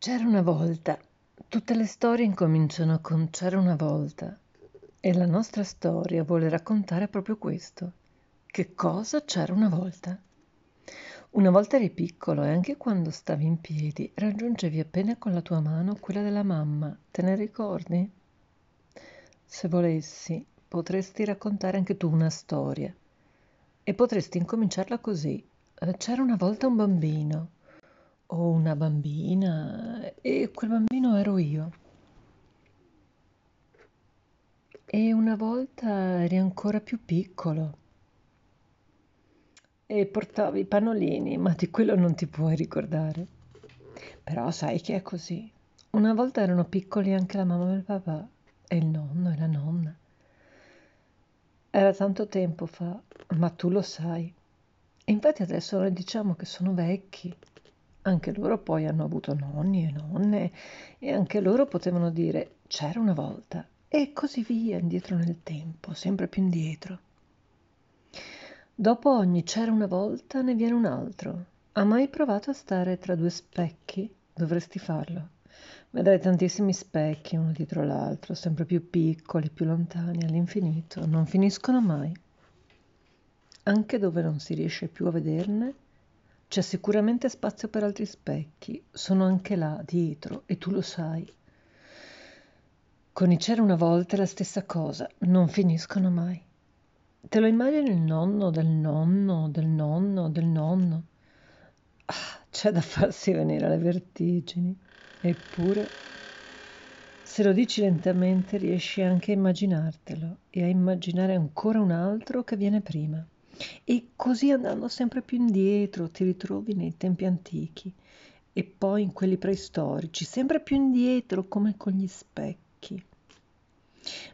C'era una volta. Tutte le storie incominciano con c'era una volta. E la nostra storia vuole raccontare proprio questo. Che cosa c'era una volta? Una volta eri piccolo e anche quando stavi in piedi raggiungevi appena con la tua mano quella della mamma. Te ne ricordi? Se volessi, potresti raccontare anche tu una storia. E potresti incominciarla così. Eh, c'era una volta un bambino o una bambina e quel bambino ero io. E una volta eri ancora più piccolo e portavi i pannolini, ma di quello non ti puoi ricordare. Però sai che è così. Una volta erano piccoli anche la mamma e il papà, e il nonno e la nonna. Era tanto tempo fa, ma tu lo sai. E infatti adesso noi diciamo che sono vecchi. Anche loro poi hanno avuto nonni e nonne e anche loro potevano dire c'era una volta e così via indietro nel tempo, sempre più indietro. Dopo ogni c'era una volta ne viene un altro. Ha mai provato a stare tra due specchi? Dovresti farlo. Vedrai tantissimi specchi uno dietro l'altro, sempre più piccoli, più lontani, all'infinito, non finiscono mai. Anche dove non si riesce più a vederne, c'è sicuramente spazio per altri specchi, sono anche là, dietro, e tu lo sai. Con i c'era una volta è la stessa cosa, non finiscono mai. Te lo immagini il nonno del nonno del nonno del nonno? Ah, c'è da farsi venire le vertigini. Eppure, se lo dici lentamente, riesci anche a immaginartelo e a immaginare ancora un altro che viene prima. E così andando sempre più indietro ti ritrovi nei tempi antichi e poi in quelli preistorici, sempre più indietro come con gli specchi.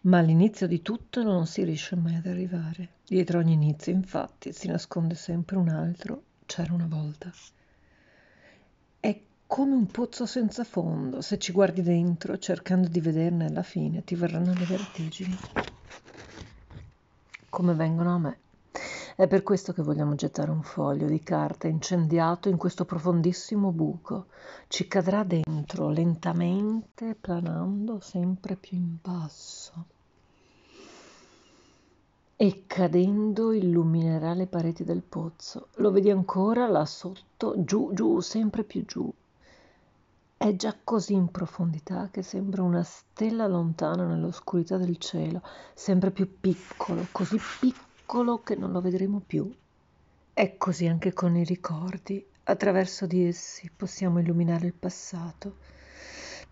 Ma all'inizio di tutto non si riesce mai ad arrivare. Dietro ogni inizio, infatti, si nasconde sempre un altro. C'era una volta. È come un pozzo senza fondo. Se ci guardi dentro, cercando di vederne alla fine, ti verranno le vertigini. Come vengono a me. È per questo che vogliamo gettare un foglio di carta incendiato in questo profondissimo buco. Ci cadrà dentro lentamente, planando sempre più in basso. E cadendo illuminerà le pareti del pozzo. Lo vedi ancora là sotto, giù, giù, sempre più giù. È già così in profondità che sembra una stella lontana nell'oscurità del cielo, sempre più piccolo, così piccolo piccolo che non lo vedremo più. È così anche con i ricordi. Attraverso di essi possiamo illuminare il passato,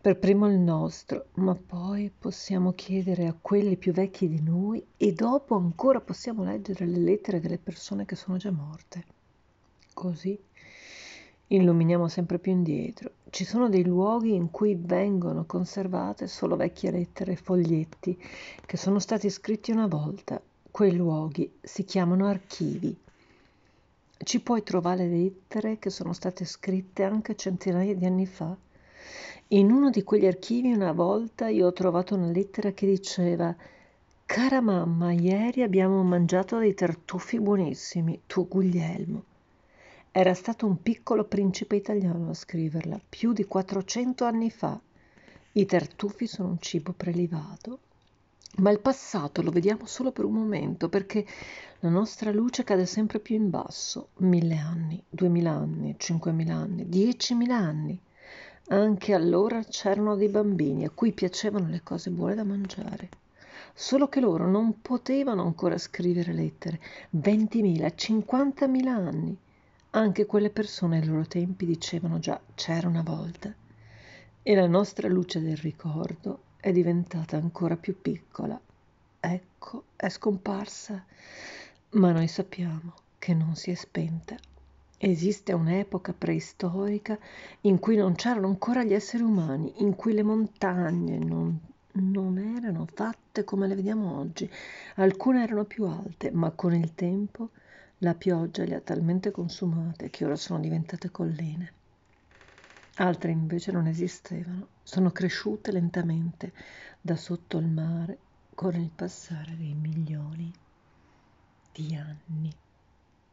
per primo il nostro, ma poi possiamo chiedere a quelli più vecchi di noi e dopo ancora possiamo leggere le lettere delle persone che sono già morte. Così illuminiamo sempre più indietro. Ci sono dei luoghi in cui vengono conservate solo vecchie lettere e foglietti che sono stati scritti una volta Quei luoghi si chiamano archivi. Ci puoi trovare lettere che sono state scritte anche centinaia di anni fa. In uno di quegli archivi una volta io ho trovato una lettera che diceva Cara mamma, ieri abbiamo mangiato dei tartufi buonissimi, tuo Guglielmo. Era stato un piccolo principe italiano a scriverla, più di 400 anni fa. I tartufi sono un cibo prelibato ma il passato lo vediamo solo per un momento perché la nostra luce cade sempre più in basso, mille anni, duemila anni, cinquemila anni, diecimila anni. Anche allora c'erano dei bambini a cui piacevano le cose buone da mangiare. Solo che loro non potevano ancora scrivere lettere. Ventimila, cinquantamila anni. Anche quelle persone ai loro tempi dicevano già c'era una volta. E la nostra luce del ricordo è diventata ancora più piccola. Ecco, è scomparsa, ma noi sappiamo che non si è spenta. Esiste un'epoca preistorica in cui non c'erano ancora gli esseri umani, in cui le montagne non, non erano fatte come le vediamo oggi. Alcune erano più alte, ma con il tempo la pioggia le ha talmente consumate che ora sono diventate colline altre invece non esistevano, sono cresciute lentamente da sotto il mare con il passare dei milioni di anni.